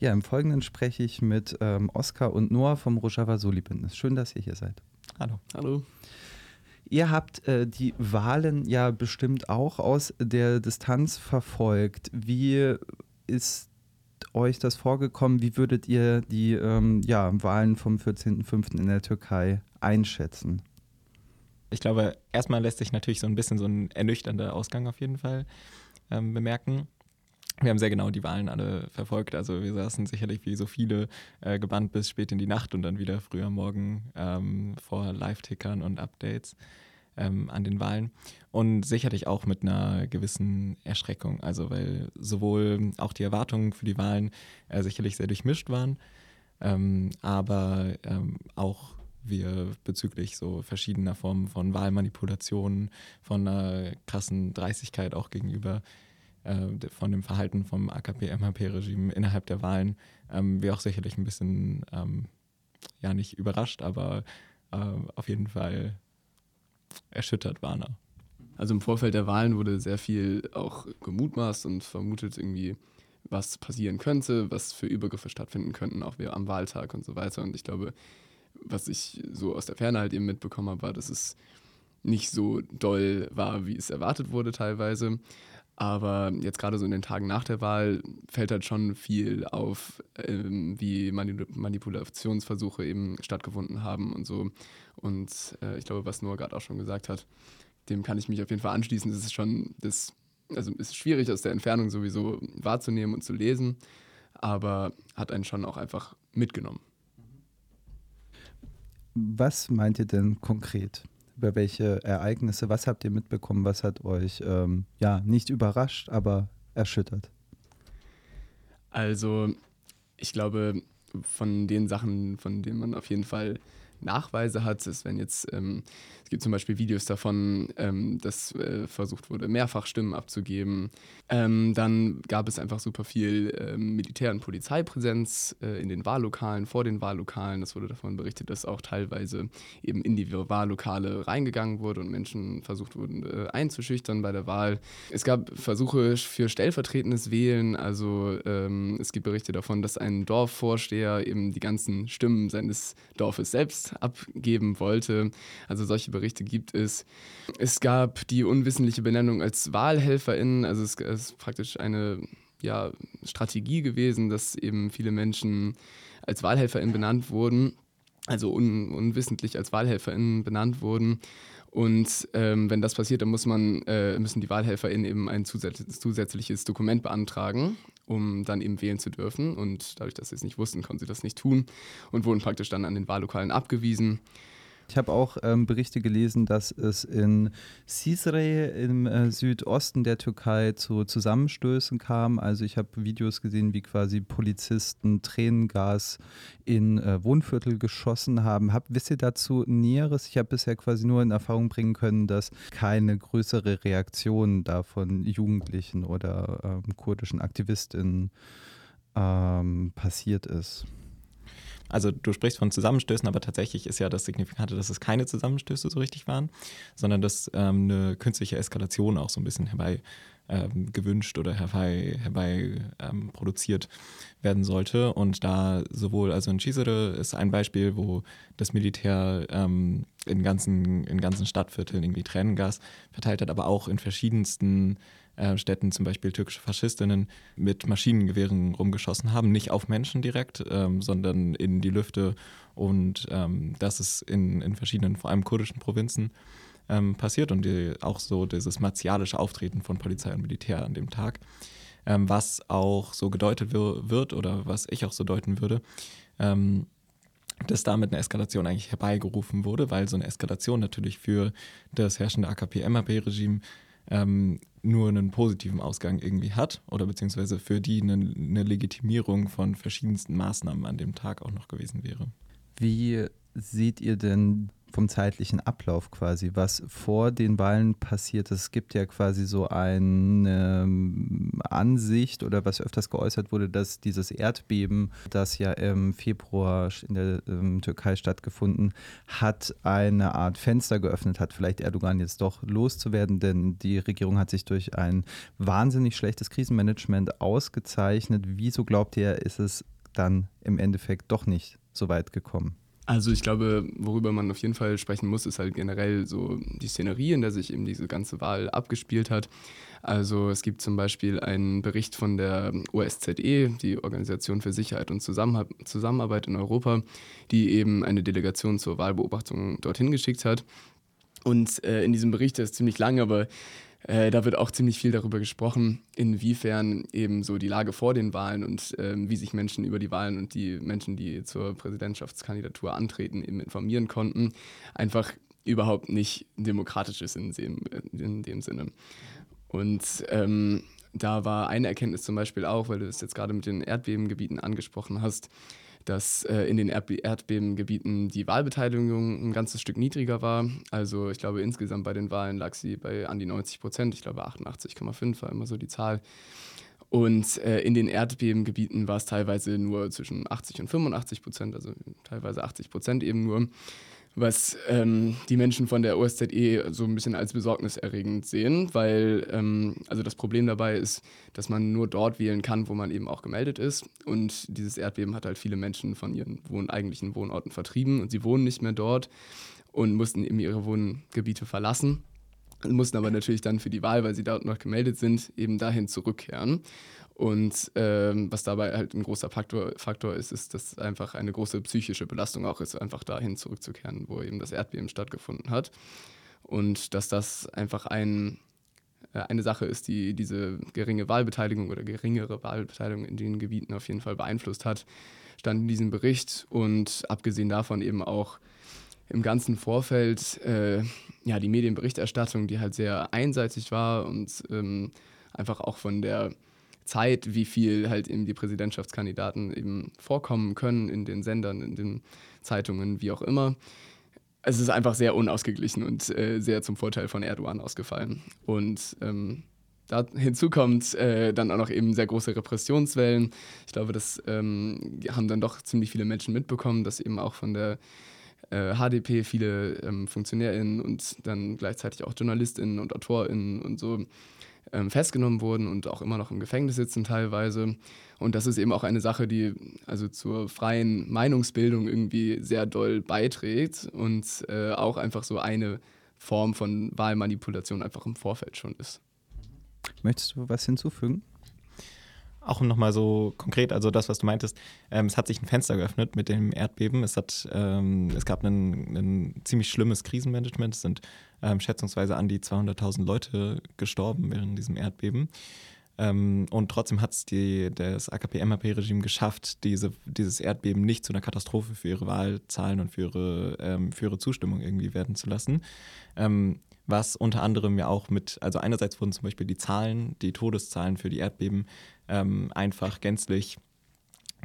Ja, im Folgenden spreche ich mit ähm, Oskar und Noah vom Rojava Soli-Bündnis. Schön, dass ihr hier seid. Hallo. Hallo. Ihr habt äh, die Wahlen ja bestimmt auch aus der Distanz verfolgt. Wie ist euch das vorgekommen? Wie würdet ihr die ähm, ja, Wahlen vom 14.05. in der Türkei einschätzen? Ich glaube, erstmal lässt sich natürlich so ein bisschen so ein ernüchternder Ausgang auf jeden Fall ähm, bemerken. Wir haben sehr genau die Wahlen alle verfolgt. Also wir saßen sicherlich wie so viele äh, gebannt bis spät in die Nacht und dann wieder früh am Morgen ähm, vor Live-Tickern und Updates ähm, an den Wahlen. Und sicherlich auch mit einer gewissen Erschreckung. Also weil sowohl auch die Erwartungen für die Wahlen äh, sicherlich sehr durchmischt waren, ähm, aber ähm, auch wir bezüglich so verschiedener Formen von Wahlmanipulationen, von einer krassen Dreistigkeit auch gegenüber äh, von dem Verhalten vom AKP-MHP-Regime innerhalb der Wahlen, ähm, wir auch sicherlich ein bisschen, ähm, ja nicht überrascht, aber äh, auf jeden Fall erschüttert waren. Also im Vorfeld der Wahlen wurde sehr viel auch gemutmaßt und vermutet irgendwie, was passieren könnte, was für Übergriffe stattfinden könnten, auch am Wahltag und so weiter. Und ich glaube, was ich so aus der Ferne halt eben mitbekommen habe, war, dass es nicht so doll war, wie es erwartet wurde teilweise. Aber jetzt gerade so in den Tagen nach der Wahl fällt halt schon viel auf, ähm, wie Manipulationsversuche eben stattgefunden haben und so. Und äh, ich glaube, was Noah gerade auch schon gesagt hat, dem kann ich mich auf jeden Fall anschließen. Das ist schon, das, also ist schwierig aus der Entfernung sowieso wahrzunehmen und zu lesen, aber hat einen schon auch einfach mitgenommen. Was meint ihr denn konkret? Über welche Ereignisse, was habt ihr mitbekommen, was hat euch ähm, ja nicht überrascht, aber erschüttert? Also, ich glaube, von den Sachen, von denen man auf jeden Fall Nachweise hat, ist, wenn jetzt, ähm, es gibt zum Beispiel Videos davon, ähm, dass äh, versucht wurde, mehrfach Stimmen abzugeben. Ähm, dann gab es einfach super viel ähm, Militär- und Polizeipräsenz äh, in den Wahllokalen, vor den Wahllokalen. Es wurde davon berichtet, dass auch teilweise eben in die Wahllokale reingegangen wurde und Menschen versucht wurden äh, einzuschüchtern bei der Wahl. Es gab Versuche für stellvertretendes Wählen, also ähm, es gibt Berichte davon, dass ein Dorfvorsteher eben die ganzen Stimmen seines Dorfes selbst abgeben wollte. Also solche Berichte gibt es. Es gab die unwissentliche Benennung als WahlhelferInnen, also es ist praktisch eine ja, Strategie gewesen, dass eben viele Menschen als WahlhelferInnen benannt wurden, also un unwissentlich als WahlhelferInnen benannt wurden. Und ähm, wenn das passiert, dann muss man, äh, müssen die WahlhelferInnen eben ein zusätzliches Dokument beantragen um dann eben wählen zu dürfen. Und dadurch, dass sie es nicht wussten, konnten sie das nicht tun und wurden praktisch dann an den Wahllokalen abgewiesen. Ich habe auch ähm, Berichte gelesen, dass es in Cisre im äh, Südosten der Türkei zu Zusammenstößen kam. Also ich habe Videos gesehen, wie quasi Polizisten Tränengas in äh, Wohnviertel geschossen haben. Hab, wisst ihr dazu Näheres? Ich habe bisher quasi nur in Erfahrung bringen können, dass keine größere Reaktion da von Jugendlichen oder ähm, kurdischen Aktivistinnen ähm, passiert ist. Also du sprichst von Zusammenstößen, aber tatsächlich ist ja das Signifikante, dass es keine Zusammenstöße so richtig waren, sondern dass ähm, eine künstliche Eskalation auch so ein bisschen herbei ähm, gewünscht oder herbei, herbei ähm, produziert werden sollte. Und da sowohl, also in Cizere ist ein Beispiel, wo das Militär ähm, in, ganzen, in ganzen Stadtvierteln irgendwie Tränengas verteilt hat, aber auch in verschiedensten äh, Städten zum Beispiel türkische Faschistinnen mit Maschinengewehren rumgeschossen haben, nicht auf Menschen direkt, ähm, sondern in die Lüfte. Und ähm, das ist in, in verschiedenen, vor allem kurdischen Provinzen ähm, passiert und die, auch so dieses martialische Auftreten von Polizei und Militär an dem Tag. Ähm, was auch so gedeutet wird oder was ich auch so deuten würde, ähm, dass damit eine Eskalation eigentlich herbeigerufen wurde, weil so eine Eskalation natürlich für das herrschende AKP-MHP-Regime ähm, nur einen positiven Ausgang irgendwie hat oder beziehungsweise für die eine, eine Legitimierung von verschiedensten Maßnahmen an dem Tag auch noch gewesen wäre. Wie seht ihr denn vom zeitlichen Ablauf quasi, was vor den Wahlen passiert. Es gibt ja quasi so eine ähm, Ansicht oder was öfters geäußert wurde, dass dieses Erdbeben, das ja im Februar in der ähm, Türkei stattgefunden hat, eine Art Fenster geöffnet hat, vielleicht Erdogan jetzt doch loszuwerden, denn die Regierung hat sich durch ein wahnsinnig schlechtes Krisenmanagement ausgezeichnet. Wieso glaubt ihr, ist es dann im Endeffekt doch nicht so weit gekommen? Also ich glaube, worüber man auf jeden Fall sprechen muss, ist halt generell so die Szenerie, in der sich eben diese ganze Wahl abgespielt hat. Also es gibt zum Beispiel einen Bericht von der OSZE, die Organisation für Sicherheit und Zusammenarbeit in Europa, die eben eine Delegation zur Wahlbeobachtung dorthin geschickt hat. Und äh, in diesem Bericht, der ist ziemlich lang, aber äh, da wird auch ziemlich viel darüber gesprochen, inwiefern eben so die Lage vor den Wahlen und ähm, wie sich Menschen über die Wahlen und die Menschen, die zur Präsidentschaftskandidatur antreten, eben informieren konnten. Einfach überhaupt nicht demokratisch ist in dem, in dem Sinne. Und ähm, da war eine Erkenntnis zum Beispiel auch, weil du das jetzt gerade mit den Erdbebengebieten angesprochen hast, dass äh, in den Erdbe Erdbebengebieten die Wahlbeteiligung ein ganzes Stück niedriger war. Also ich glaube insgesamt bei den Wahlen lag sie bei an die 90 Prozent. Ich glaube 88,5 war immer so die Zahl. Und äh, in den Erdbebengebieten war es teilweise nur zwischen 80 und 85 Prozent, also teilweise 80 Prozent eben nur was ähm, die Menschen von der OSZE so ein bisschen als besorgniserregend sehen, weil ähm, also das Problem dabei ist, dass man nur dort wählen kann, wo man eben auch gemeldet ist. Und dieses Erdbeben hat halt viele Menschen von ihren wohn eigentlichen Wohnorten vertrieben und sie wohnen nicht mehr dort und mussten eben ihre Wohngebiete verlassen. Mussten aber natürlich dann für die Wahl, weil sie dort noch gemeldet sind, eben dahin zurückkehren. Und ähm, was dabei halt ein großer Faktor, Faktor ist, ist, dass einfach eine große psychische Belastung auch ist, einfach dahin zurückzukehren, wo eben das Erdbeben stattgefunden hat. Und dass das einfach ein, äh, eine Sache ist, die diese geringe Wahlbeteiligung oder geringere Wahlbeteiligung in den Gebieten auf jeden Fall beeinflusst hat, stand in diesem Bericht. Und abgesehen davon eben auch im ganzen Vorfeld äh, ja, die Medienberichterstattung, die halt sehr einseitig war und ähm, einfach auch von der Zeit, wie viel halt eben die Präsidentschaftskandidaten eben vorkommen können in den Sendern, in den Zeitungen, wie auch immer. Es ist einfach sehr unausgeglichen und äh, sehr zum Vorteil von Erdogan ausgefallen. Und ähm, da hinzu kommt äh, dann auch noch eben sehr große Repressionswellen. Ich glaube, das ähm, haben dann doch ziemlich viele Menschen mitbekommen, dass eben auch von der äh, HDP viele ähm, FunktionärInnen und dann gleichzeitig auch JournalistInnen und AutorInnen und so ähm, festgenommen wurden und auch immer noch im Gefängnis sitzen teilweise. Und das ist eben auch eine Sache, die also zur freien Meinungsbildung irgendwie sehr doll beiträgt und äh, auch einfach so eine Form von Wahlmanipulation einfach im Vorfeld schon ist. Möchtest du was hinzufügen? Auch nochmal so konkret, also das, was du meintest, ähm, es hat sich ein Fenster geöffnet mit dem Erdbeben. Es, hat, ähm, es gab ein ziemlich schlimmes Krisenmanagement. Es sind ähm, schätzungsweise an die 200.000 Leute gestorben während diesem Erdbeben. Ähm, und trotzdem hat es das AKP-MHP-Regime geschafft, diese, dieses Erdbeben nicht zu einer Katastrophe für ihre Wahlzahlen und für ihre, ähm, für ihre Zustimmung irgendwie werden zu lassen. Was unter anderem ja auch mit, also einerseits wurden zum Beispiel die Zahlen, die Todeszahlen für die Erdbeben ähm, einfach gänzlich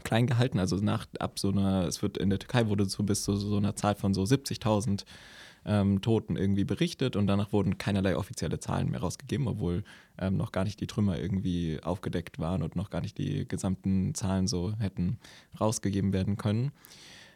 klein gehalten. Also nach ab so einer, es wird in der Türkei wurde so bis zu so einer Zahl von so 70.000 ähm, Toten irgendwie berichtet und danach wurden keinerlei offizielle Zahlen mehr rausgegeben, obwohl ähm, noch gar nicht die Trümmer irgendwie aufgedeckt waren und noch gar nicht die gesamten Zahlen so hätten rausgegeben werden können.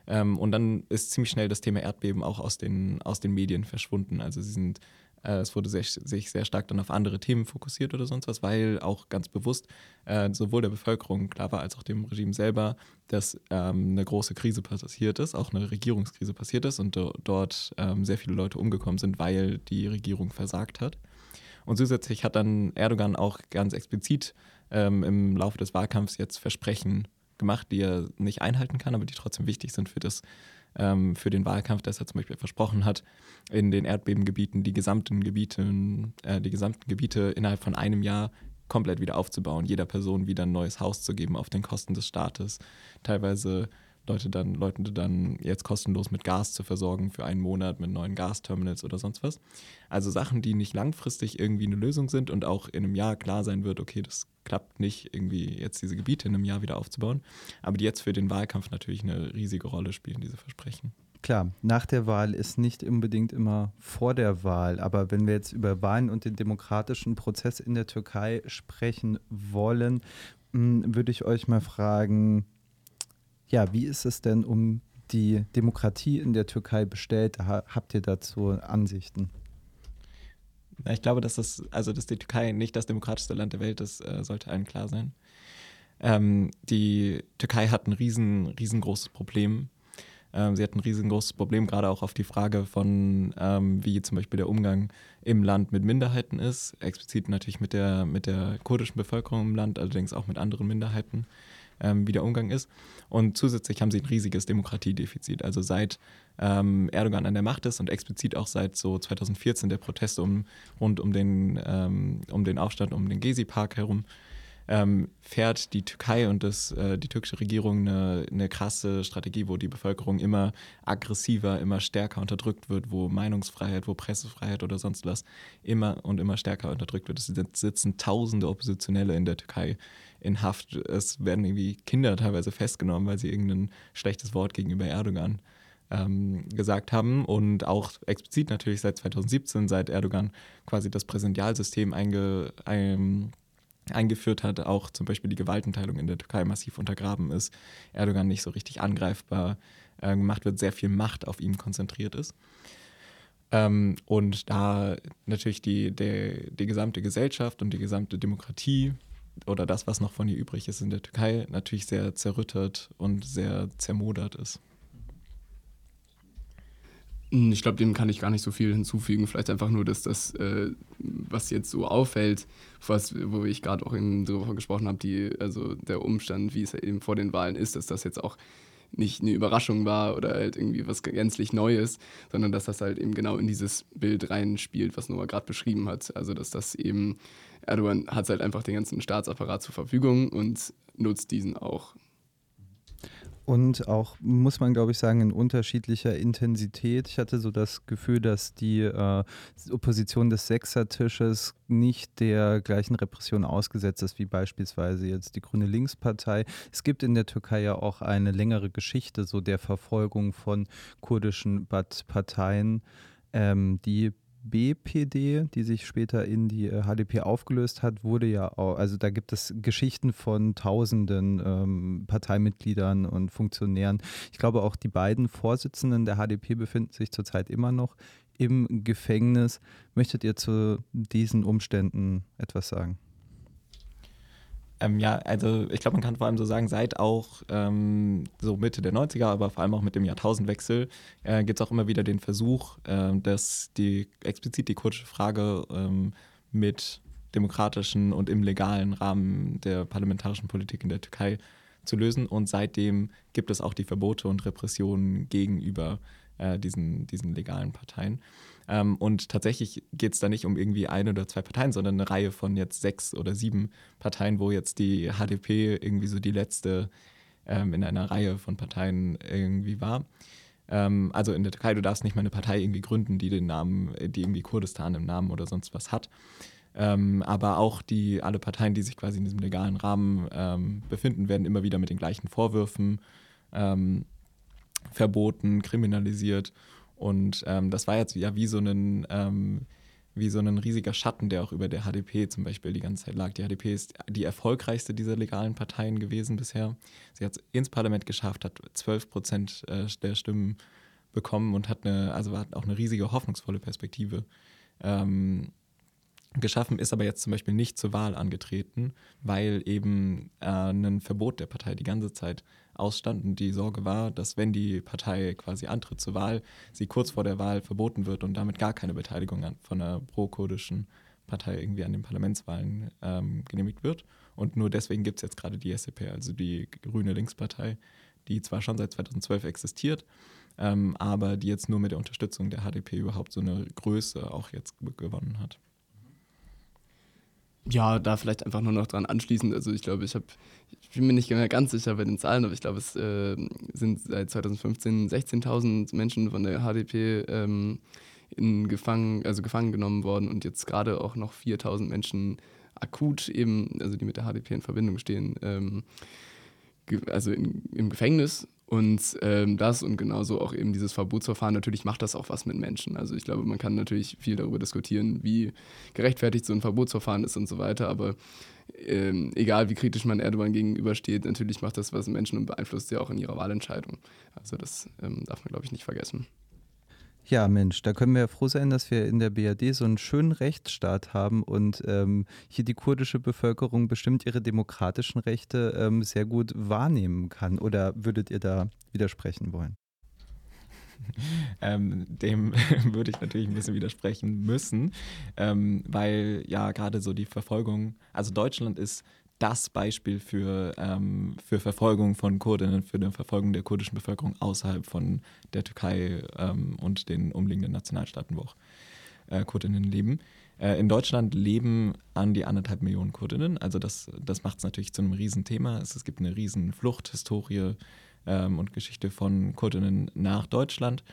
Ähm, und dann ist ziemlich schnell das Thema Erdbeben auch aus den, aus den Medien verschwunden. Also sie sind es wurde sich, sich, sehr stark dann auf andere Themen fokussiert oder sonst was, weil auch ganz bewusst äh, sowohl der Bevölkerung klar war, als auch dem Regime selber, dass ähm, eine große Krise passiert ist, auch eine Regierungskrise passiert ist und do dort ähm, sehr viele Leute umgekommen sind, weil die Regierung versagt hat. Und zusätzlich hat dann Erdogan auch ganz explizit ähm, im Laufe des Wahlkampfs jetzt Versprechen gemacht, die er nicht einhalten kann, aber die trotzdem wichtig sind für das ähm, für den Wahlkampf, dass er zum Beispiel versprochen hat, in den Erdbebengebieten die gesamten Gebiete, äh, die gesamten Gebiete innerhalb von einem Jahr komplett wieder aufzubauen, jeder Person wieder ein neues Haus zu geben auf den Kosten des Staates, teilweise Leute dann, Leute dann jetzt kostenlos mit Gas zu versorgen für einen Monat mit neuen Gasterminals oder sonst was. Also Sachen, die nicht langfristig irgendwie eine Lösung sind und auch in einem Jahr klar sein wird, okay, das klappt nicht, irgendwie jetzt diese Gebiete in einem Jahr wieder aufzubauen, aber die jetzt für den Wahlkampf natürlich eine riesige Rolle spielen, diese Versprechen. Klar, nach der Wahl ist nicht unbedingt immer vor der Wahl, aber wenn wir jetzt über Wahlen und den demokratischen Prozess in der Türkei sprechen wollen, hm, würde ich euch mal fragen, ja, wie ist es denn um die Demokratie in der Türkei bestellt? Habt ihr dazu Ansichten? Ich glaube, dass das, also dass die Türkei nicht das demokratischste Land der Welt ist, äh, sollte allen klar sein. Ähm, die Türkei hat ein riesen, riesengroßes Problem. Ähm, sie hat ein riesengroßes Problem, gerade auch auf die Frage von, ähm, wie zum Beispiel der Umgang im Land mit Minderheiten ist, explizit natürlich mit der, mit der kurdischen Bevölkerung im Land, allerdings auch mit anderen Minderheiten ähm, wie der Umgang ist. Und zusätzlich haben sie ein riesiges Demokratiedefizit. Also seit ähm, Erdogan an der Macht ist und explizit auch seit so 2014 der Protest um, rund um den, ähm, um den Aufstand um den Gezi-Park herum, ähm, fährt die Türkei und das, äh, die türkische Regierung eine, eine krasse Strategie, wo die Bevölkerung immer aggressiver, immer stärker unterdrückt wird, wo Meinungsfreiheit, wo Pressefreiheit oder sonst was immer und immer stärker unterdrückt wird. Es sitzen tausende Oppositionelle in der Türkei in Haft. Es werden irgendwie Kinder teilweise festgenommen, weil sie irgendein schlechtes Wort gegenüber Erdogan ähm, gesagt haben und auch explizit natürlich seit 2017, seit Erdogan quasi das Präsidialsystem einge, ein, eingeführt hat, auch zum Beispiel die Gewaltenteilung in der Türkei massiv untergraben ist, Erdogan nicht so richtig angreifbar äh, gemacht wird, sehr viel Macht auf ihm konzentriert ist. Ähm, und da natürlich die, der, die gesamte Gesellschaft und die gesamte Demokratie oder das, was noch von ihr übrig ist in der Türkei, natürlich sehr zerrüttert und sehr zermodert ist. Hm, ich glaube, dem kann ich gar nicht so viel hinzufügen. Vielleicht einfach nur, dass das, äh, was jetzt so auffällt, was, wo ich gerade auch der Woche gesprochen habe, also der Umstand, wie es eben vor den Wahlen ist, dass das jetzt auch nicht eine Überraschung war oder halt irgendwie was gänzlich Neues, sondern dass das halt eben genau in dieses Bild reinspielt, was Noah gerade beschrieben hat. Also dass das eben Erdogan hat halt einfach den ganzen Staatsapparat zur Verfügung und nutzt diesen auch. Und auch, muss man glaube ich sagen, in unterschiedlicher Intensität. Ich hatte so das Gefühl, dass die äh, Opposition des Sechsertisches nicht der gleichen Repression ausgesetzt ist wie beispielsweise jetzt die Grüne Linkspartei. Es gibt in der Türkei ja auch eine längere Geschichte so der Verfolgung von kurdischen Parteien, ähm, die BPD, die sich später in die HDP äh, aufgelöst hat, wurde ja auch, also da gibt es Geschichten von tausenden ähm, Parteimitgliedern und Funktionären. Ich glaube, auch die beiden Vorsitzenden der HDP befinden sich zurzeit immer noch im Gefängnis. Möchtet ihr zu diesen Umständen etwas sagen? Ähm, ja, also ich glaube, man kann vor allem so sagen, seit auch ähm, so Mitte der 90er, aber vor allem auch mit dem Jahrtausendwechsel, äh, gibt es auch immer wieder den Versuch, äh, dass die explizit die kurdische Frage ähm, mit demokratischen und im legalen Rahmen der parlamentarischen Politik in der Türkei zu lösen. Und seitdem gibt es auch die Verbote und Repressionen gegenüber äh, diesen, diesen legalen Parteien. Ähm, und tatsächlich geht es da nicht um irgendwie eine oder zwei Parteien, sondern eine Reihe von jetzt sechs oder sieben Parteien, wo jetzt die HDP irgendwie so die letzte ähm, in einer Reihe von Parteien irgendwie war. Ähm, also in der Türkei, du darfst nicht mal eine Partei irgendwie gründen, die den Namen, die irgendwie Kurdistan im Namen oder sonst was hat. Ähm, aber auch die, alle Parteien, die sich quasi in diesem legalen Rahmen ähm, befinden, werden immer wieder mit den gleichen Vorwürfen ähm, verboten, kriminalisiert. Und ähm, das war jetzt ja wie so ein ähm, wie so ein riesiger Schatten, der auch über der HDP zum Beispiel die ganze Zeit lag. Die HDP ist die erfolgreichste dieser legalen Parteien gewesen bisher. Sie hat es ins Parlament geschafft, hat 12 Prozent äh, der Stimmen bekommen und hat eine, also hat auch eine riesige hoffnungsvolle Perspektive ähm, geschaffen, ist aber jetzt zum Beispiel nicht zur Wahl angetreten, weil eben äh, ein Verbot der Partei die ganze Zeit ausstand. Und die Sorge war, dass wenn die Partei quasi antritt zur Wahl, sie kurz vor der Wahl verboten wird und damit gar keine Beteiligung an, von einer pro-kurdischen Partei irgendwie an den Parlamentswahlen ähm, genehmigt wird. Und nur deswegen gibt es jetzt gerade die SCP, also die Grüne Linkspartei, die zwar schon seit 2012 existiert, ähm, aber die jetzt nur mit der Unterstützung der HDP überhaupt so eine Größe auch jetzt gewonnen hat. Ja, da vielleicht einfach nur noch dran anschließend. Also ich glaube, ich habe, ich bin mir nicht mehr ganz sicher bei den Zahlen, aber ich glaube, es äh, sind seit 2015 16.000 Menschen von der HDP ähm, in gefangen, also gefangen genommen worden und jetzt gerade auch noch 4.000 Menschen akut eben, also die mit der HDP in Verbindung stehen, ähm, also in, im Gefängnis. Und ähm, das und genauso auch eben dieses Verbotsverfahren, natürlich macht das auch was mit Menschen. Also ich glaube, man kann natürlich viel darüber diskutieren, wie gerechtfertigt so ein Verbotsverfahren ist und so weiter, aber ähm, egal wie kritisch man Erdogan gegenübersteht, natürlich macht das was mit Menschen und beeinflusst sie auch in ihrer Wahlentscheidung. Also das ähm, darf man, glaube ich, nicht vergessen. Ja, Mensch, da können wir ja froh sein, dass wir in der BRD so einen schönen Rechtsstaat haben und ähm, hier die kurdische Bevölkerung bestimmt ihre demokratischen Rechte ähm, sehr gut wahrnehmen kann. Oder würdet ihr da widersprechen wollen? Ähm, dem würde ich natürlich ein bisschen widersprechen müssen, ähm, weil ja gerade so die Verfolgung, also Deutschland ist das Beispiel für, ähm, für Verfolgung von Kurdinnen, für die Verfolgung der kurdischen Bevölkerung außerhalb von der Türkei ähm, und den umliegenden Nationalstaaten, wo auch äh, Kurdinnen leben. Äh, in Deutschland leben an die anderthalb Millionen Kurdinnen, also das, das macht es natürlich zu einem Riesenthema. Es, es gibt eine riesen Fluchthistorie ähm, und Geschichte von Kurdinnen nach Deutschland.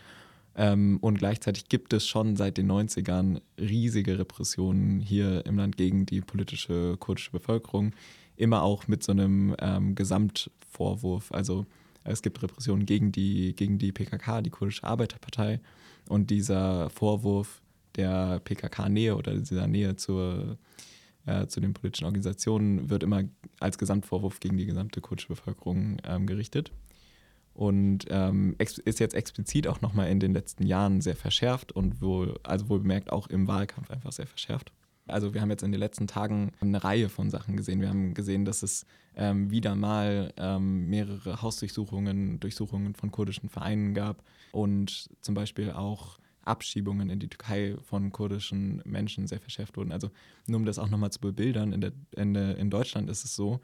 Ähm, und gleichzeitig gibt es schon seit den 90ern riesige Repressionen hier im Land gegen die politische kurdische Bevölkerung. Immer auch mit so einem ähm, Gesamtvorwurf. Also es gibt Repressionen gegen die, gegen die PKK, die kurdische Arbeiterpartei. Und dieser Vorwurf der PKK-Nähe oder dieser Nähe zur, äh, zu den politischen Organisationen wird immer als Gesamtvorwurf gegen die gesamte kurdische Bevölkerung ähm, gerichtet und ähm, ist jetzt explizit auch nochmal in den letzten Jahren sehr verschärft und wohl, also wohl bemerkt auch im Wahlkampf einfach sehr verschärft. Also wir haben jetzt in den letzten Tagen eine Reihe von Sachen gesehen. Wir haben gesehen, dass es ähm, wieder mal ähm, mehrere Hausdurchsuchungen, Durchsuchungen von kurdischen Vereinen gab und zum Beispiel auch Abschiebungen in die Türkei von kurdischen Menschen sehr verschärft wurden. Also nur um das auch nochmal zu bebildern, in, der, in, der, in Deutschland ist es so,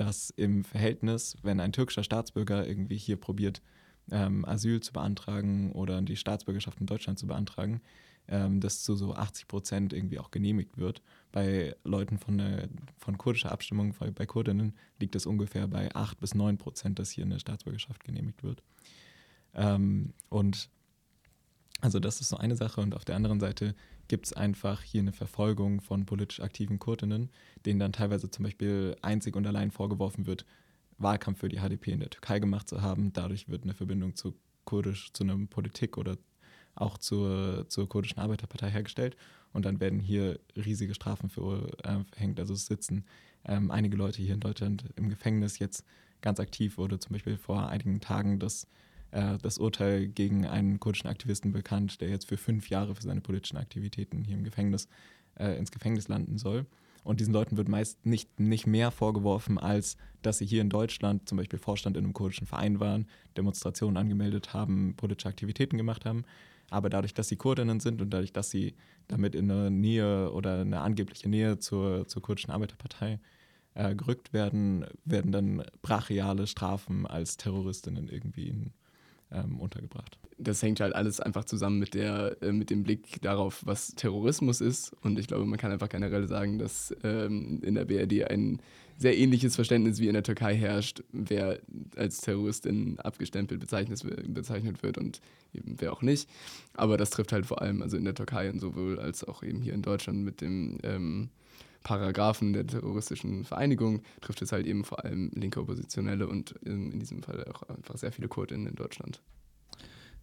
dass im Verhältnis, wenn ein türkischer Staatsbürger irgendwie hier probiert, ähm, Asyl zu beantragen oder die Staatsbürgerschaft in Deutschland zu beantragen, ähm, das zu so 80 Prozent irgendwie auch genehmigt wird. Bei Leuten von, der, von kurdischer Abstimmung, bei Kurdinnen, liegt es ungefähr bei 8 bis 9 Prozent, dass hier eine Staatsbürgerschaft genehmigt wird. Ähm, und also das ist so eine Sache und auf der anderen Seite gibt es einfach hier eine Verfolgung von politisch aktiven Kurdinnen, denen dann teilweise zum Beispiel einzig und allein vorgeworfen wird, Wahlkampf für die HDP in der Türkei gemacht zu haben. Dadurch wird eine Verbindung zu kurdisch, zu einer Politik oder auch zur, zur kurdischen Arbeiterpartei hergestellt. Und dann werden hier riesige Strafen für, äh, verhängt. Also sitzen ähm, einige Leute hier in Deutschland im Gefängnis jetzt ganz aktiv. Wurde zum Beispiel vor einigen Tagen das äh, das Urteil gegen einen kurdischen Aktivisten bekannt, der jetzt für fünf Jahre für seine politischen Aktivitäten hier im Gefängnis äh, ins Gefängnis landen soll. Und diesen Leuten wird meist nicht, nicht mehr vorgeworfen, als dass sie hier in Deutschland zum Beispiel Vorstand in einem kurdischen Verein waren, Demonstrationen angemeldet haben, politische Aktivitäten gemacht haben. Aber dadurch, dass sie Kurdinnen sind und dadurch, dass sie damit in eine Nähe oder eine angebliche Nähe zur, zur kurdischen Arbeiterpartei äh, gerückt werden, werden dann brachiale Strafen als Terroristinnen irgendwie in, ähm, untergebracht. Das hängt halt alles einfach zusammen mit, der, äh, mit dem Blick darauf, was Terrorismus ist. Und ich glaube, man kann einfach generell sagen, dass ähm, in der BRD ein sehr ähnliches Verständnis wie in der Türkei herrscht, wer als Terroristin abgestempelt bezeichnet, bezeichnet wird und eben wer auch nicht. Aber das trifft halt vor allem also in der Türkei und sowohl als auch eben hier in Deutschland mit dem ähm, Paragraphen der terroristischen Vereinigung trifft es halt eben vor allem linke Oppositionelle und in, in diesem Fall auch einfach sehr viele Kurdinnen in Deutschland.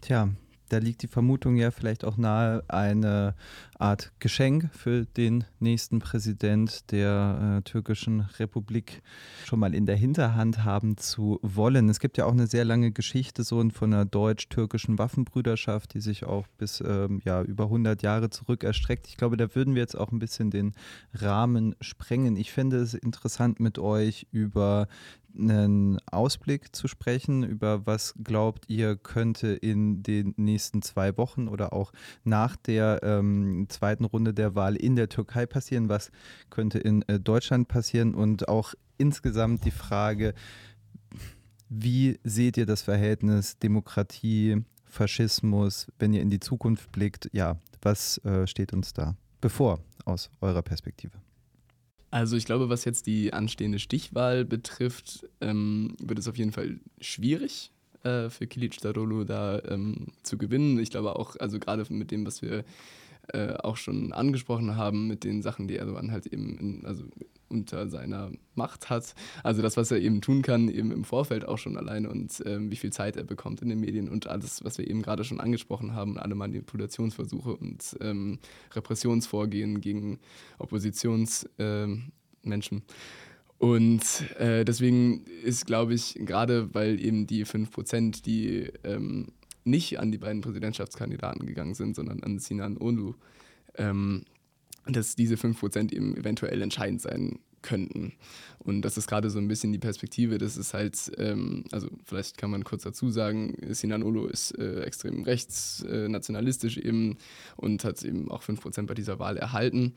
Tja, da liegt die Vermutung ja vielleicht auch nahe, eine Art Geschenk für den nächsten Präsident der äh, türkischen Republik schon mal in der Hinterhand haben zu wollen. Es gibt ja auch eine sehr lange Geschichte so von einer deutsch-türkischen Waffenbrüderschaft, die sich auch bis ähm, ja, über 100 Jahre zurück erstreckt. Ich glaube, da würden wir jetzt auch ein bisschen den Rahmen sprengen. Ich finde es interessant mit euch über einen Ausblick zu sprechen, über was glaubt ihr könnte in den nächsten zwei Wochen oder auch nach der ähm, zweiten Runde der Wahl in der Türkei passieren, was könnte in äh, Deutschland passieren und auch insgesamt die Frage, wie seht ihr das Verhältnis Demokratie, Faschismus, wenn ihr in die Zukunft blickt? Ja, was äh, steht uns da bevor aus eurer Perspektive? Also ich glaube, was jetzt die anstehende Stichwahl betrifft, ähm, wird es auf jeden Fall schwierig äh, für Kilic Darulu da ähm, zu gewinnen. Ich glaube auch, also gerade mit dem, was wir äh, auch schon angesprochen haben, mit den Sachen, die Erdogan halt eben in, also unter seiner Macht hat. Also das, was er eben tun kann, eben im Vorfeld auch schon alleine und ähm, wie viel Zeit er bekommt in den Medien und alles, was wir eben gerade schon angesprochen haben, alle Manipulationsversuche und ähm, Repressionsvorgehen gegen Oppositionsmenschen. Ähm, und äh, deswegen ist, glaube ich, gerade weil eben die 5%, die ähm, nicht an die beiden Präsidentschaftskandidaten gegangen sind, sondern an Sinan Onu, ähm, dass diese 5% eben eventuell entscheidend sein könnten. Und das ist gerade so ein bisschen die Perspektive, dass es halt, ähm, also vielleicht kann man kurz dazu sagen, Sinan Olo ist äh, extrem rechtsnationalistisch äh, eben und hat eben auch 5% bei dieser Wahl erhalten.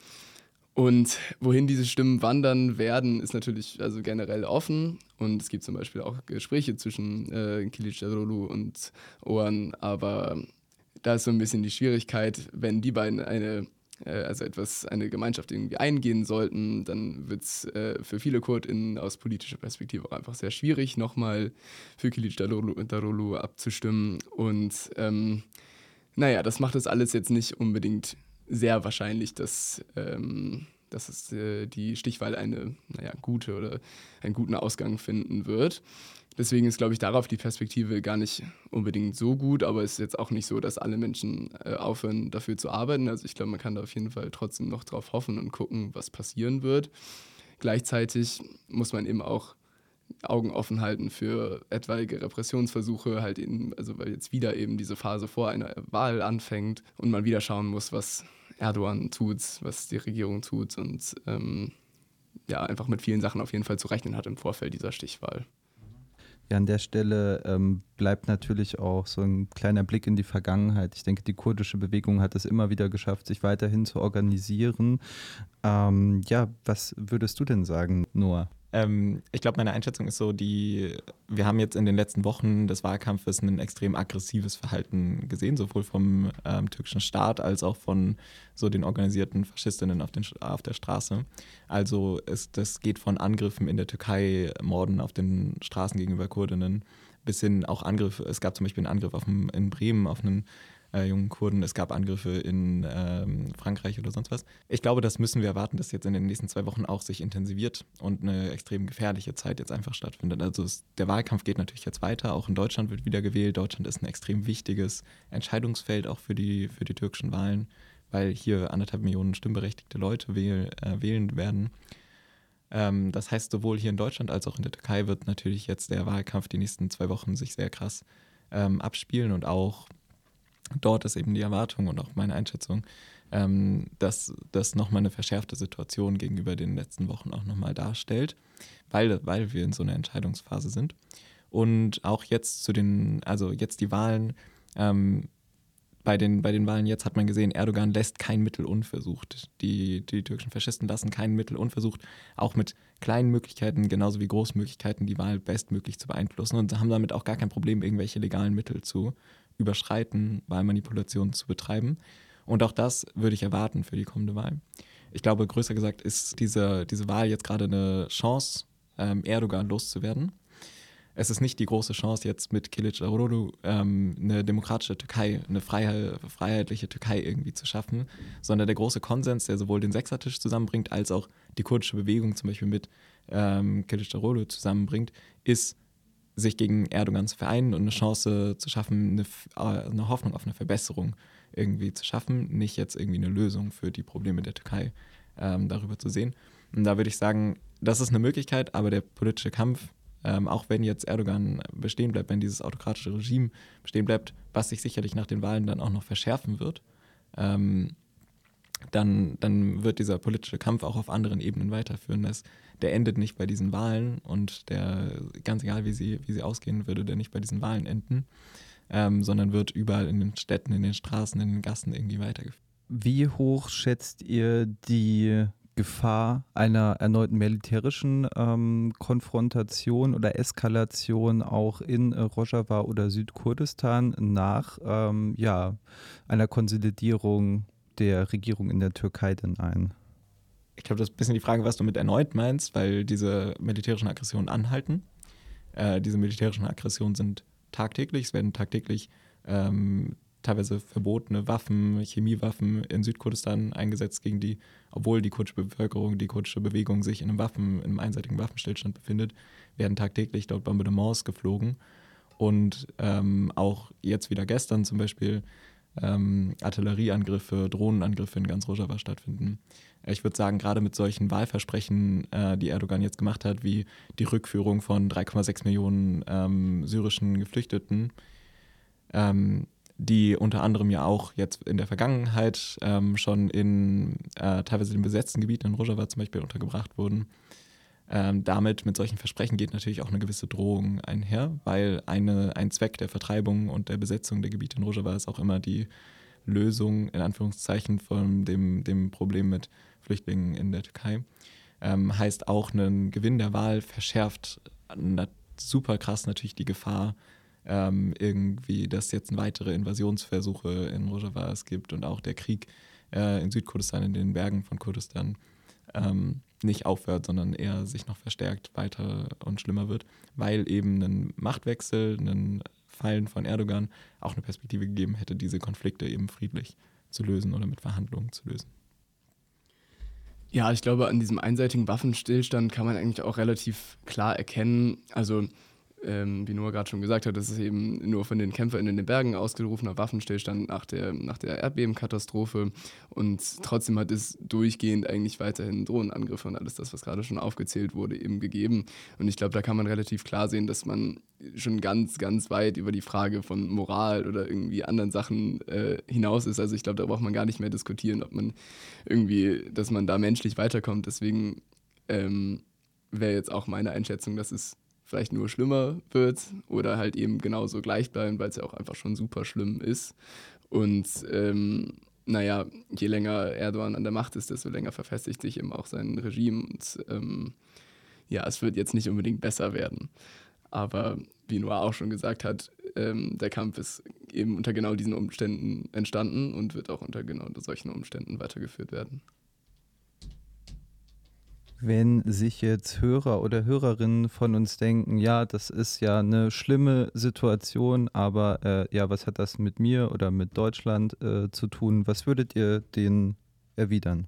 Und wohin diese Stimmen wandern werden, ist natürlich also generell offen. Und es gibt zum Beispiel auch Gespräche zwischen äh, Kilic Darulu und Oan. Aber da ist so ein bisschen die Schwierigkeit, wenn die beiden eine äh, also etwas, eine Gemeinschaft irgendwie eingehen sollten, dann wird es äh, für viele KurdInnen aus politischer Perspektive auch einfach sehr schwierig, nochmal für Kilic Darulu abzustimmen. Und ähm, naja, das macht es alles jetzt nicht unbedingt sehr wahrscheinlich, dass, ähm, dass es, äh, die Stichwahl eine naja, gute oder einen guten Ausgang finden wird. Deswegen ist, glaube ich, darauf die Perspektive gar nicht unbedingt so gut, aber es ist jetzt auch nicht so, dass alle Menschen äh, aufhören, dafür zu arbeiten. Also ich glaube, man kann da auf jeden Fall trotzdem noch drauf hoffen und gucken, was passieren wird. Gleichzeitig muss man eben auch Augen offen halten für etwaige Repressionsversuche, halt eben, also weil jetzt wieder eben diese Phase vor einer Wahl anfängt und man wieder schauen muss, was Erdogan tut, was die Regierung tut und ähm, ja, einfach mit vielen Sachen auf jeden Fall zu rechnen hat im Vorfeld dieser Stichwahl. Ja, an der Stelle ähm, bleibt natürlich auch so ein kleiner Blick in die Vergangenheit. Ich denke, die kurdische Bewegung hat es immer wieder geschafft, sich weiterhin zu organisieren. Ähm, ja, was würdest du denn sagen, Noah? Ähm, ich glaube, meine Einschätzung ist so, die, wir haben jetzt in den letzten Wochen des Wahlkampfes ein extrem aggressives Verhalten gesehen, sowohl vom ähm, türkischen Staat als auch von so den organisierten Faschistinnen auf, den, auf der Straße. Also es, das geht von Angriffen in der Türkei, Morden auf den Straßen gegenüber Kurdinnen, bis hin auch Angriffe, es gab zum Beispiel einen Angriff auf, in Bremen auf einen äh, jungen Kurden. Es gab Angriffe in ähm, Frankreich oder sonst was. Ich glaube, das müssen wir erwarten, dass jetzt in den nächsten zwei Wochen auch sich intensiviert und eine extrem gefährliche Zeit jetzt einfach stattfindet. Also es, der Wahlkampf geht natürlich jetzt weiter. Auch in Deutschland wird wieder gewählt. Deutschland ist ein extrem wichtiges Entscheidungsfeld auch für die, für die türkischen Wahlen, weil hier anderthalb Millionen stimmberechtigte Leute wähl, äh, wählen werden. Ähm, das heißt, sowohl hier in Deutschland als auch in der Türkei wird natürlich jetzt der Wahlkampf die nächsten zwei Wochen sich sehr krass ähm, abspielen und auch dort ist eben die Erwartung und auch meine Einschätzung, ähm, dass das nochmal eine verschärfte Situation gegenüber den letzten Wochen auch nochmal darstellt, weil, weil wir in so einer Entscheidungsphase sind. Und auch jetzt zu den, also jetzt die Wahlen, ähm, bei den, bei den Wahlen jetzt hat man gesehen, Erdogan lässt kein Mittel unversucht. Die, die türkischen Faschisten lassen kein Mittel unversucht, auch mit kleinen Möglichkeiten, genauso wie großen Möglichkeiten, die Wahl bestmöglich zu beeinflussen und haben damit auch gar kein Problem, irgendwelche legalen Mittel zu überschreiten, Wahlmanipulationen zu betreiben. Und auch das würde ich erwarten für die kommende Wahl. Ich glaube, größer gesagt ist diese, diese Wahl jetzt gerade eine Chance, ähm, Erdogan loszuwerden. Es ist nicht die große Chance, jetzt mit Kilic Darulu ähm, eine demokratische Türkei, eine freiheitliche Türkei irgendwie zu schaffen, sondern der große Konsens, der sowohl den Sechsertisch zusammenbringt, als auch die kurdische Bewegung zum Beispiel mit ähm, Kilic Darulu zusammenbringt, ist sich gegen Erdogan zu vereinen und eine Chance zu schaffen, eine, äh, eine, Hoffnung auf eine Verbesserung irgendwie zu schaffen, nicht jetzt irgendwie eine Lösung für die Probleme der Türkei ähm, darüber zu sehen. Und da würde ich sagen, das ist eine Möglichkeit, aber der politische Kampf, ähm, auch wenn jetzt Erdogan bestehen bleibt, wenn dieses autokratische Regime bestehen bleibt, was sich sicherlich nach den Wahlen dann auch noch verschärfen wird, ähm, dann, dann wird dieser politische Kampf auch auf anderen Ebenen weiterführen. Das, der endet nicht bei diesen Wahlen und der, ganz egal wie sie, wie sie ausgehen, würde der nicht bei diesen Wahlen enden, ähm, sondern wird überall in den Städten, in den Straßen, in den Gassen irgendwie weitergeführt. Wie hoch schätzt ihr die Gefahr einer erneuten militärischen ähm, Konfrontation oder Eskalation auch in äh, Rojava oder Südkurdistan nach ähm, ja, einer Konsolidierung der Regierung in der Türkei denn ein? Ich glaube, das ist ein bisschen die Frage, was du mit erneut meinst, weil diese militärischen Aggressionen anhalten. Äh, diese militärischen Aggressionen sind tagtäglich, es werden tagtäglich ähm, teilweise verbotene Waffen, Chemiewaffen in Südkurdistan eingesetzt gegen die, obwohl die kurdische Bevölkerung, die kurdische Bewegung sich in einem Waffen, in einem einseitigen Waffenstillstand befindet, werden tagtäglich dort Bombardements geflogen. Und ähm, auch jetzt wieder gestern zum Beispiel ähm, Artillerieangriffe, Drohnenangriffe in ganz Rojava stattfinden. Ich würde sagen, gerade mit solchen Wahlversprechen, äh, die Erdogan jetzt gemacht hat, wie die Rückführung von 3,6 Millionen ähm, syrischen Geflüchteten, ähm, die unter anderem ja auch jetzt in der Vergangenheit ähm, schon in äh, teilweise den besetzten Gebieten in Rojava zum Beispiel untergebracht wurden. Ähm, damit, mit solchen Versprechen geht natürlich auch eine gewisse Drohung einher, weil eine, ein Zweck der Vertreibung und der Besetzung der Gebiete in Rojava ist auch immer die Lösung, in Anführungszeichen, von dem, dem Problem mit Flüchtlingen in der Türkei. Ähm, heißt auch, ein Gewinn der Wahl verschärft super krass natürlich die Gefahr, ähm, irgendwie, dass jetzt weitere Invasionsversuche in Rojava es gibt und auch der Krieg äh, in Südkurdistan, in den Bergen von Kurdistan, ähm, nicht aufhört, sondern eher sich noch verstärkt weiter und schlimmer wird, weil eben ein Machtwechsel, ein Fallen von Erdogan auch eine Perspektive gegeben hätte, diese Konflikte eben friedlich zu lösen oder mit Verhandlungen zu lösen. Ja, ich glaube, an diesem einseitigen Waffenstillstand kann man eigentlich auch relativ klar erkennen, also ähm, wie Noah gerade schon gesagt hat, das ist eben nur von den Kämpfern in den Bergen ausgerufener Waffenstillstand nach der, nach der Erdbebenkatastrophe. Und trotzdem hat es durchgehend eigentlich weiterhin Drohnenangriffe und alles das, was gerade schon aufgezählt wurde, eben gegeben. Und ich glaube, da kann man relativ klar sehen, dass man schon ganz, ganz weit über die Frage von Moral oder irgendwie anderen Sachen äh, hinaus ist. Also ich glaube, da braucht man gar nicht mehr diskutieren, ob man irgendwie, dass man da menschlich weiterkommt. Deswegen ähm, wäre jetzt auch meine Einschätzung, dass es vielleicht nur schlimmer wird oder halt eben genauso gleich bleiben, weil es ja auch einfach schon super schlimm ist. Und ähm, naja, je länger Erdogan an der Macht ist, desto länger verfestigt sich eben auch sein Regime. Und ähm, ja, es wird jetzt nicht unbedingt besser werden. Aber wie Noah auch schon gesagt hat, ähm, der Kampf ist eben unter genau diesen Umständen entstanden und wird auch unter genau solchen Umständen weitergeführt werden wenn sich jetzt Hörer oder Hörerinnen von uns denken, ja, das ist ja eine schlimme Situation, aber äh, ja, was hat das mit mir oder mit Deutschland äh, zu tun? Was würdet ihr denen erwidern?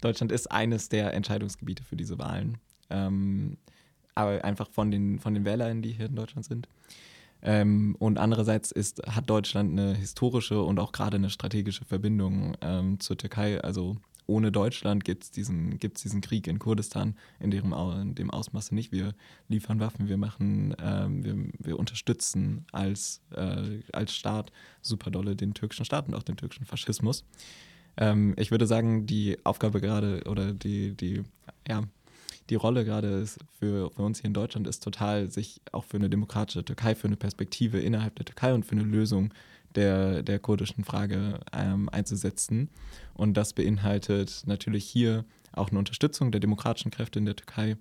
Deutschland ist eines der Entscheidungsgebiete für diese Wahlen. Ähm, aber einfach von den, von den Wählern, die hier in Deutschland sind. Ähm, und andererseits ist, hat Deutschland eine historische und auch gerade eine strategische Verbindung ähm, zur Türkei. Also ohne Deutschland gibt es diesen, gibt's diesen Krieg in Kurdistan in dem, in dem Ausmaße nicht. Wir liefern Waffen, wir machen, ähm, wir, wir unterstützen als, äh, als Staat super dolle den türkischen Staat und auch den türkischen Faschismus. Ähm, ich würde sagen, die Aufgabe gerade oder die, die, ja, die Rolle gerade für, für uns hier in Deutschland ist total, sich auch für eine demokratische Türkei, für eine Perspektive innerhalb der Türkei und für eine Lösung der, der kurdischen Frage ähm, einzusetzen. Und das beinhaltet natürlich hier auch eine Unterstützung der demokratischen Kräfte in der Türkei.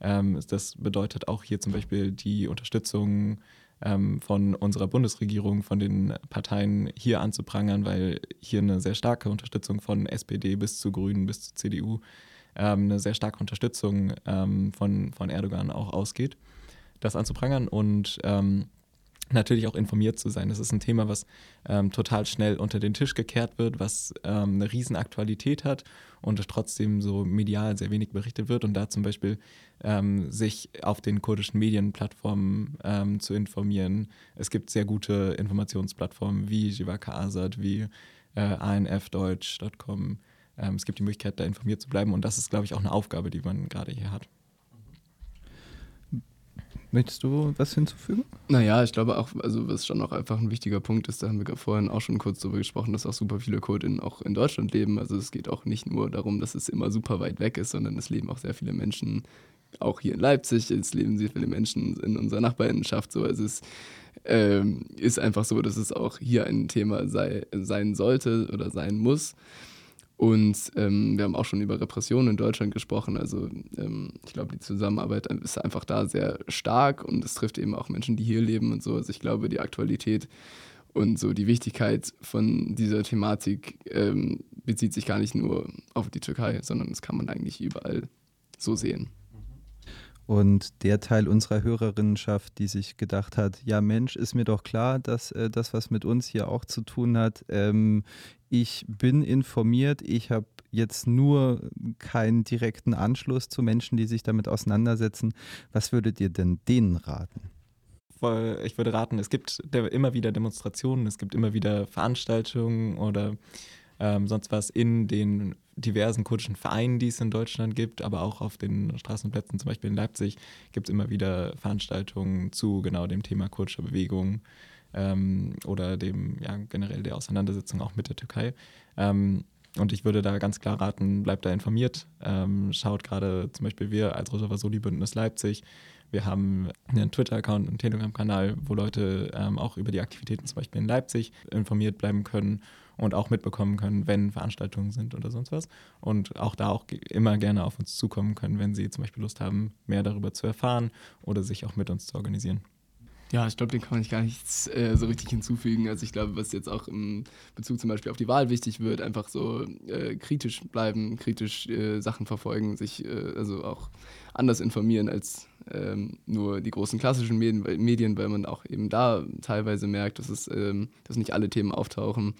Ähm, das bedeutet auch hier zum Beispiel die Unterstützung ähm, von unserer Bundesregierung, von den Parteien hier anzuprangern, weil hier eine sehr starke Unterstützung von SPD bis zu Grünen bis zu CDU, ähm, eine sehr starke Unterstützung ähm, von, von Erdogan auch ausgeht, das anzuprangern und ähm, natürlich auch informiert zu sein. Das ist ein Thema, was ähm, total schnell unter den Tisch gekehrt wird, was ähm, eine Riesenaktualität hat und trotzdem so medial sehr wenig berichtet wird und da zum Beispiel ähm, sich auf den kurdischen Medienplattformen ähm, zu informieren. Es gibt sehr gute Informationsplattformen wie Jivaka Azad, wie äh, anfdeutsch.com. Ähm, es gibt die Möglichkeit, da informiert zu bleiben und das ist, glaube ich, auch eine Aufgabe, die man gerade hier hat. Möchtest du was hinzufügen? Naja, ich glaube auch, also was schon auch einfach ein wichtiger Punkt ist, da haben wir vorhin auch schon kurz darüber gesprochen, dass auch super viele Kurdinnen auch in Deutschland leben. Also es geht auch nicht nur darum, dass es immer super weit weg ist, sondern es leben auch sehr viele Menschen auch hier in Leipzig, es leben sehr viele Menschen in unserer Nachbarinnenschaft. So, also es ähm, ist einfach so, dass es auch hier ein Thema sei, sein sollte oder sein muss. Und ähm, wir haben auch schon über Repressionen in Deutschland gesprochen. Also ähm, ich glaube, die Zusammenarbeit ist einfach da sehr stark und es trifft eben auch Menschen, die hier leben und so. Also ich glaube, die Aktualität und so die Wichtigkeit von dieser Thematik ähm, bezieht sich gar nicht nur auf die Türkei, sondern das kann man eigentlich überall so sehen. Und der Teil unserer Hörerinnenschaft, die sich gedacht hat, ja Mensch, ist mir doch klar, dass äh, das, was mit uns hier auch zu tun hat, ähm, ich bin informiert, ich habe jetzt nur keinen direkten Anschluss zu Menschen, die sich damit auseinandersetzen. Was würdet ihr denn denen raten? Ich würde raten, es gibt immer wieder Demonstrationen, es gibt immer wieder Veranstaltungen oder ähm, sonst was in den diversen kurdischen Vereinen, die es in Deutschland gibt, aber auch auf den Straßenplätzen, zum Beispiel in Leipzig, gibt es immer wieder Veranstaltungen zu genau dem Thema kurdischer Bewegung ähm, oder dem, ja, generell der Auseinandersetzung auch mit der Türkei. Ähm, und ich würde da ganz klar raten, bleibt da informiert. Ähm, schaut gerade zum Beispiel wir als Rosa Vasoli Bündnis Leipzig. Wir haben einen Twitter-Account, einen Telegram-Kanal, wo Leute ähm, auch über die Aktivitäten zum Beispiel in Leipzig informiert bleiben können und auch mitbekommen können, wenn Veranstaltungen sind oder sonst was. Und auch da auch immer gerne auf uns zukommen können, wenn sie zum Beispiel Lust haben, mehr darüber zu erfahren oder sich auch mit uns zu organisieren. Ja, ich glaube, dem kann man nicht gar nichts äh, so richtig hinzufügen. Also ich glaube, was jetzt auch im Bezug zum Beispiel auf die Wahl wichtig wird, einfach so äh, kritisch bleiben, kritisch äh, Sachen verfolgen, sich äh, also auch anders informieren als ähm, nur die großen klassischen Medien, Medien, weil man auch eben da teilweise merkt, dass, es, ähm, dass nicht alle Themen auftauchen.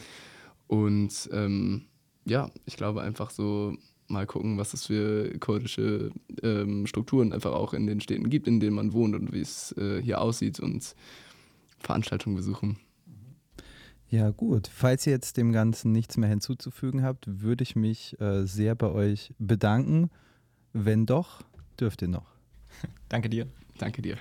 Und ähm, ja, ich glaube einfach so mal gucken, was es für kurdische ähm, Strukturen einfach auch in den Städten gibt, in denen man wohnt und wie es äh, hier aussieht und Veranstaltungen besuchen. Ja, gut. Falls ihr jetzt dem Ganzen nichts mehr hinzuzufügen habt, würde ich mich äh, sehr bei euch bedanken. Wenn doch, dürft ihr noch. Danke dir. Danke dir.